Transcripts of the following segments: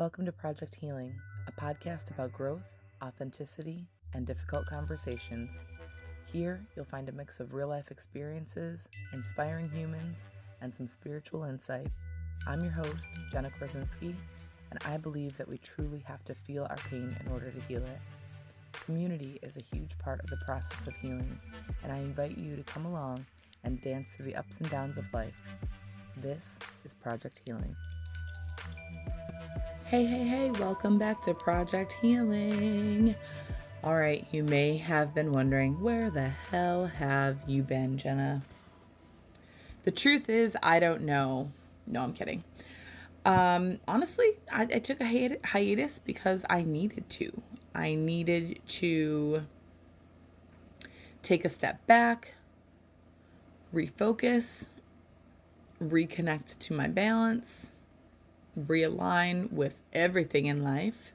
Welcome to Project Healing, a podcast about growth, authenticity, and difficult conversations. Here, you'll find a mix of real life experiences, inspiring humans, and some spiritual insight. I'm your host, Jenna Krasinski, and I believe that we truly have to feel our pain in order to heal it. Community is a huge part of the process of healing, and I invite you to come along and dance through the ups and downs of life. This is Project Healing. Hey, hey, hey, welcome back to Project Healing. All right, you may have been wondering where the hell have you been, Jenna? The truth is, I don't know. No, I'm kidding. Um, honestly, I, I took a hi- hiatus because I needed to. I needed to take a step back, refocus, reconnect to my balance realign with everything in life.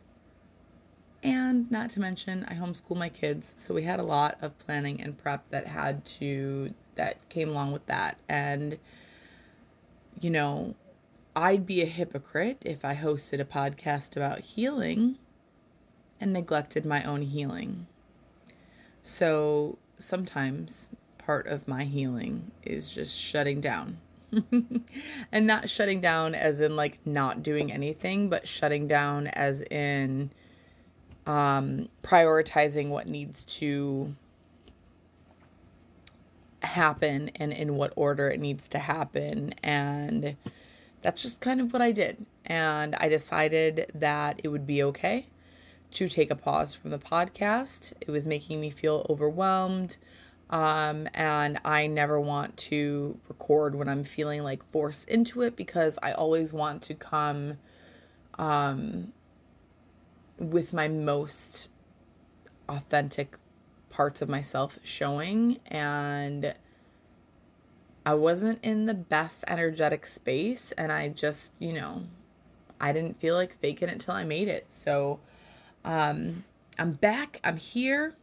And not to mention, I homeschool my kids, so we had a lot of planning and prep that had to, that came along with that. And, you know, I'd be a hypocrite if I hosted a podcast about healing and neglected my own healing. So sometimes part of my healing is just shutting down and not shutting down as in like not doing anything, but shutting down as in um, prioritizing what needs to happen and in what order it needs to happen. And that's just kind of what I did. And I decided that it would be okay to take a pause from the podcast. It was making me feel overwhelmed. Um, and I never want to record when I'm feeling like forced into it because I always want to come um, with my most authentic parts of myself showing. And I wasn't in the best energetic space. And I just, you know, I didn't feel like faking it until I made it. So um, I'm back, I'm here.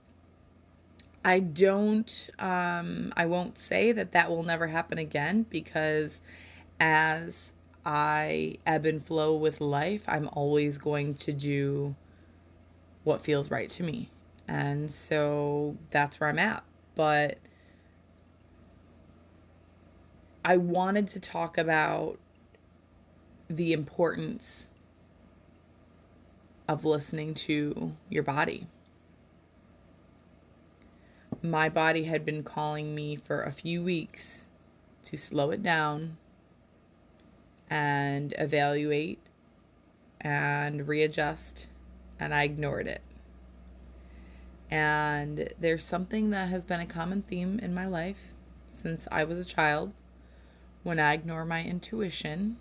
I don't, um, I won't say that that will never happen again because as I ebb and flow with life, I'm always going to do what feels right to me. And so that's where I'm at. But I wanted to talk about the importance of listening to your body my body had been calling me for a few weeks to slow it down and evaluate and readjust, and I ignored it. And there's something that has been a common theme in my life since I was a child. When I ignore my intuition,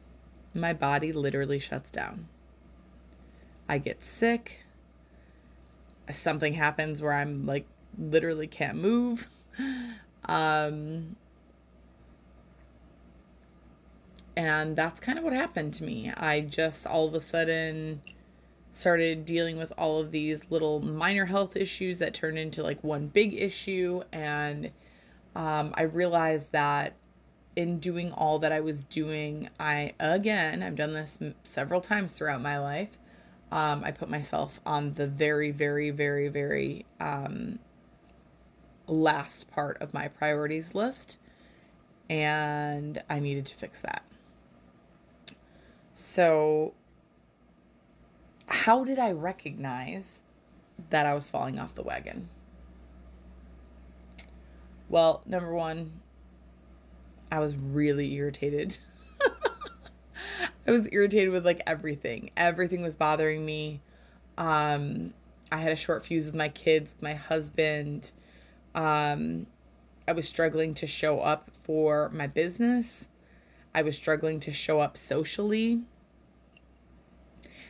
my body literally shuts down. I get sick. Something happens where I'm like literally can't move. Um, and that's kind of what happened to me. I just all of a sudden started dealing with all of these little minor health issues that turned into like one big issue. And um, I realized that in doing all that I was doing, I, again, I've done this several times throughout my life. Um, I put myself on the very, very, very, very um, last part of my priorities list, and I needed to fix that. So, how did I recognize that I was falling off the wagon? Well, number one, I was really irritated. I was irritated with like everything. Everything was bothering me. Um, I had a short fuse with my kids, with my husband. Um, I was struggling to show up for my business. I was struggling to show up socially.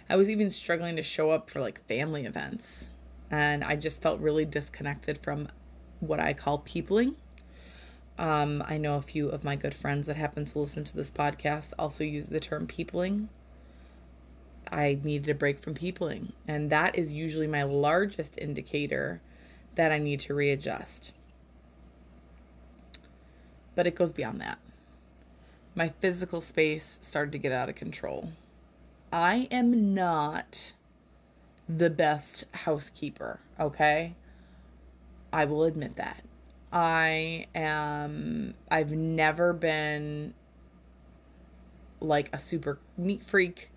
I was even struggling to show up for like family events. And I just felt really disconnected from what I call peopling. Um, I know a few of my good friends that happen to listen to this podcast also use the term peopling. I needed a break from peopling. And that is usually my largest indicator that I need to readjust. But it goes beyond that. My physical space started to get out of control. I am not the best housekeeper, okay? I will admit that. I am, I've never been like a super neat freak.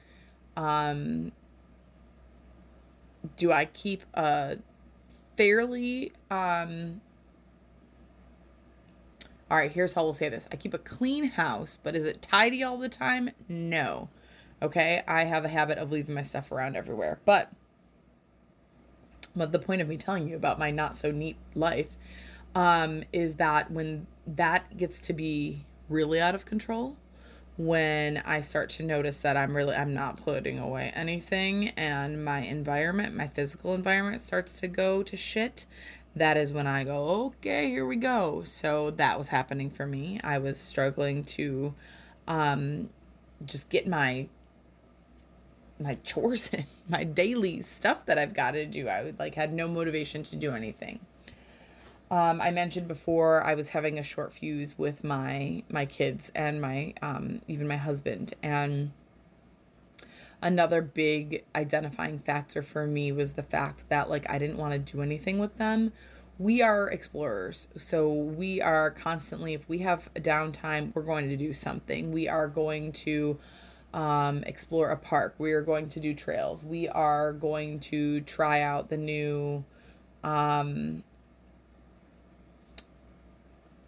Um, do I keep a fairly, um, all right, here's how we'll say this I keep a clean house, but is it tidy all the time? No. Okay, I have a habit of leaving my stuff around everywhere. But but the point of me telling you about my not so neat life um, is that when that gets to be really out of control, when I start to notice that I'm really I'm not putting away anything and my environment, my physical environment starts to go to shit, that is when I go, okay, here we go. So that was happening for me. I was struggling to um just get my my chores in, my daily stuff that I've got to do. I would like had no motivation to do anything. Um, I mentioned before I was having a short fuse with my my kids and my um, even my husband and another big identifying factor for me was the fact that like I didn't want to do anything with them. We are explorers. So we are constantly if we have a downtime, we're going to do something. We are going to um, explore a park. We are going to do trails. We are going to try out the new um,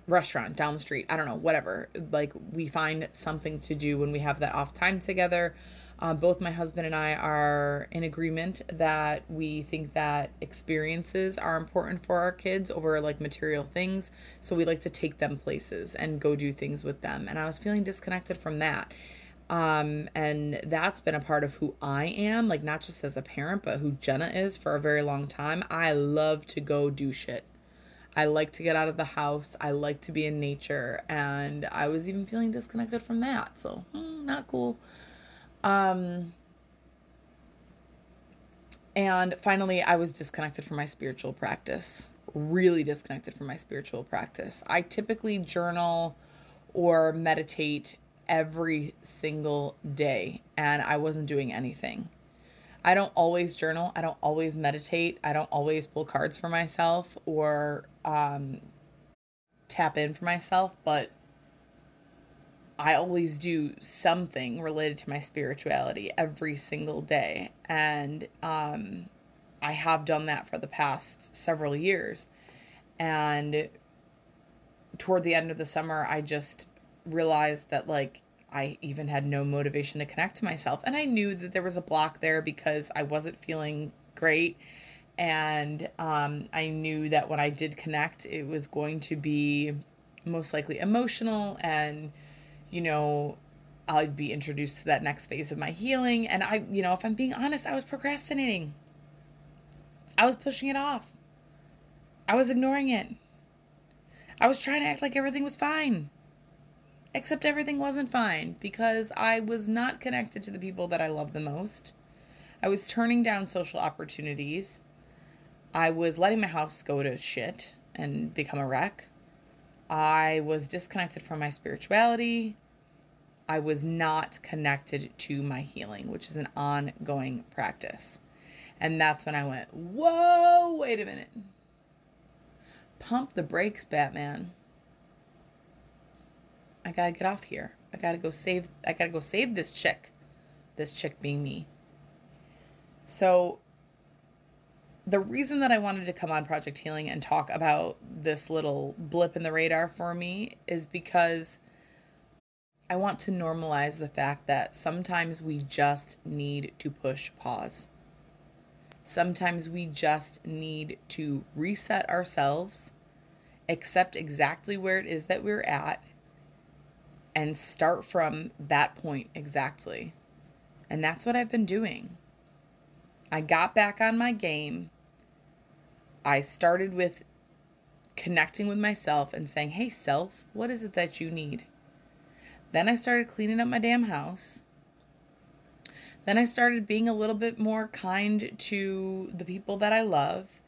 restaurant down the street. I don't know, whatever. Like, we find something to do when we have that off time together. Uh, both my husband and I are in agreement that we think that experiences are important for our kids over like material things. So we like to take them places and go do things with them. And I was feeling disconnected from that. Um, and that's been a part of who I am, like not just as a parent, but who Jenna is for a very long time. I love to go do shit. I like to get out of the house. I like to be in nature. And I was even feeling disconnected from that. So, hmm, not cool. Um, and finally, I was disconnected from my spiritual practice. Really disconnected from my spiritual practice. I typically journal or meditate every single day and I wasn't doing anything. I don't always journal. I don't always meditate. I don't always pull cards for myself or um, tap in for myself, but I always do something related to my spirituality every single day. And um, I have done that for the past several years. And toward the end of the summer, I just realized that like I even had no motivation to connect to myself. And I knew that there was a block there because I wasn't feeling great. And um, I knew that when I did connect, it was going to be most likely emotional and, you know, I'd be introduced to that next phase of my healing. And I, you know, if I'm being honest, I was procrastinating. I was pushing it off. I was ignoring it. I was trying to act like everything was fine. Except everything wasn't fine because I was not connected to the people that I love the most. I was turning down social opportunities. I was letting my house go to shit and become a wreck. I was disconnected from my spirituality. I was not connected to my healing, which is an ongoing practice. And that's when I went, whoa, wait a minute. Pump the brakes, Batman. I gotta get off here. I gotta go save. I gotta go save this chick. This chick being me. So, the reason that I wanted to come on Project Healing and talk about this little blip in the radar for me is because I want to normalize the fact that sometimes we just need to push pause. Sometimes we just need to reset ourselves, accept exactly where it is that we're at, and start from that point exactly. And that's what I've been doing. I got back on my game. I started with connecting with myself and saying, Hey, self, what is it that you need? Then I started cleaning up my damn house. Then I started being a little bit more kind to the people that I love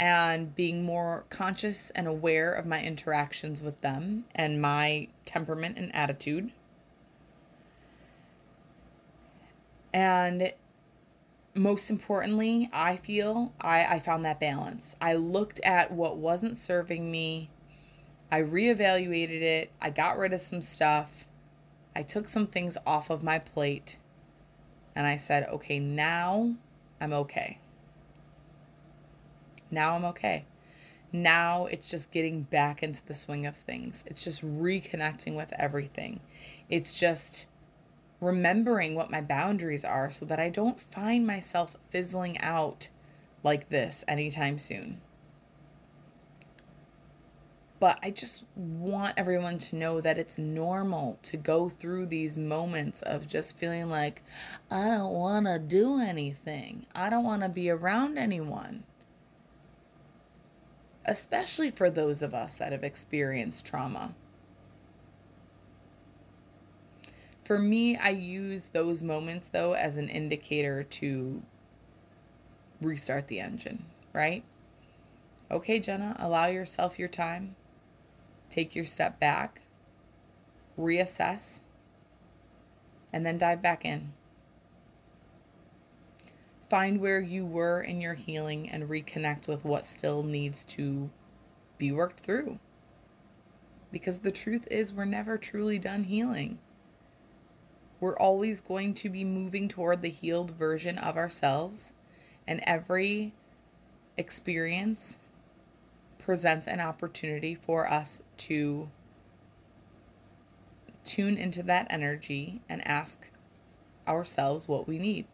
and being more conscious and aware of my interactions with them and my temperament and attitude. And most importantly, I feel I, I found that balance. I looked at what wasn't serving me, I reevaluated it, I got rid of some stuff, I took some things off of my plate, and I said, okay, now I'm okay. Now I'm okay. Now it's just getting back into the swing of things. It's just reconnecting with everything. It's just remembering what my boundaries are so that I don't find myself fizzling out like this anytime soon. But I just want everyone to know that it's normal to go through these moments of just feeling like, I don't want to do anything. I don't want to be around anyone. Especially for those of us that have experienced trauma. For me, I use those moments though as an indicator to restart the engine, right? Okay, Jenna, allow yourself your time. Take your step back, reassess, and then dive back in. Find where you were in your healing and reconnect with what still needs to be worked through. Because the truth is, we're never truly done healing. We're always going to be moving toward the healed version of ourselves, and every experience presents an opportunity for us to tune into that energy and ask ourselves what we need.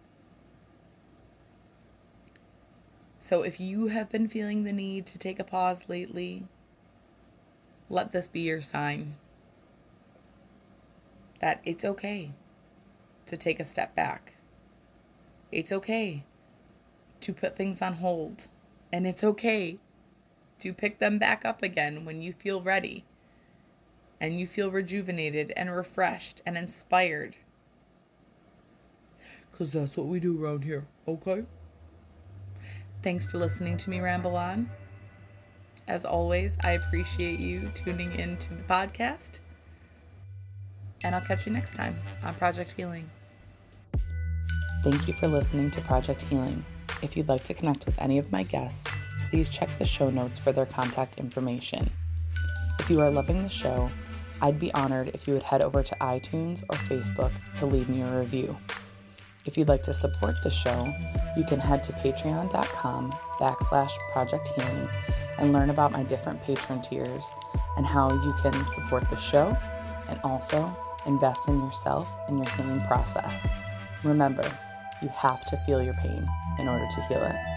So, if you have been feeling the need to take a pause lately, let this be your sign that it's okay to take a step back. It's okay to put things on hold, and it's okay to pick them back up again when you feel ready and you feel rejuvenated and refreshed and inspired. Because that's what we do around here, okay? Thanks for listening to me ramble on. As always, I appreciate you tuning in to the podcast. And I'll catch you next time on Project Healing. Thank you for listening to Project Healing. If you'd like to connect with any of my guests, please check the show notes for their contact information. If you are loving the show, I'd be honored if you would head over to iTunes or Facebook to leave me a review. If you'd like to support the show, you can head to patreon.com backslash project healing and learn about my different patron tiers and how you can support the show and also invest in yourself and your healing process. Remember, you have to feel your pain in order to heal it.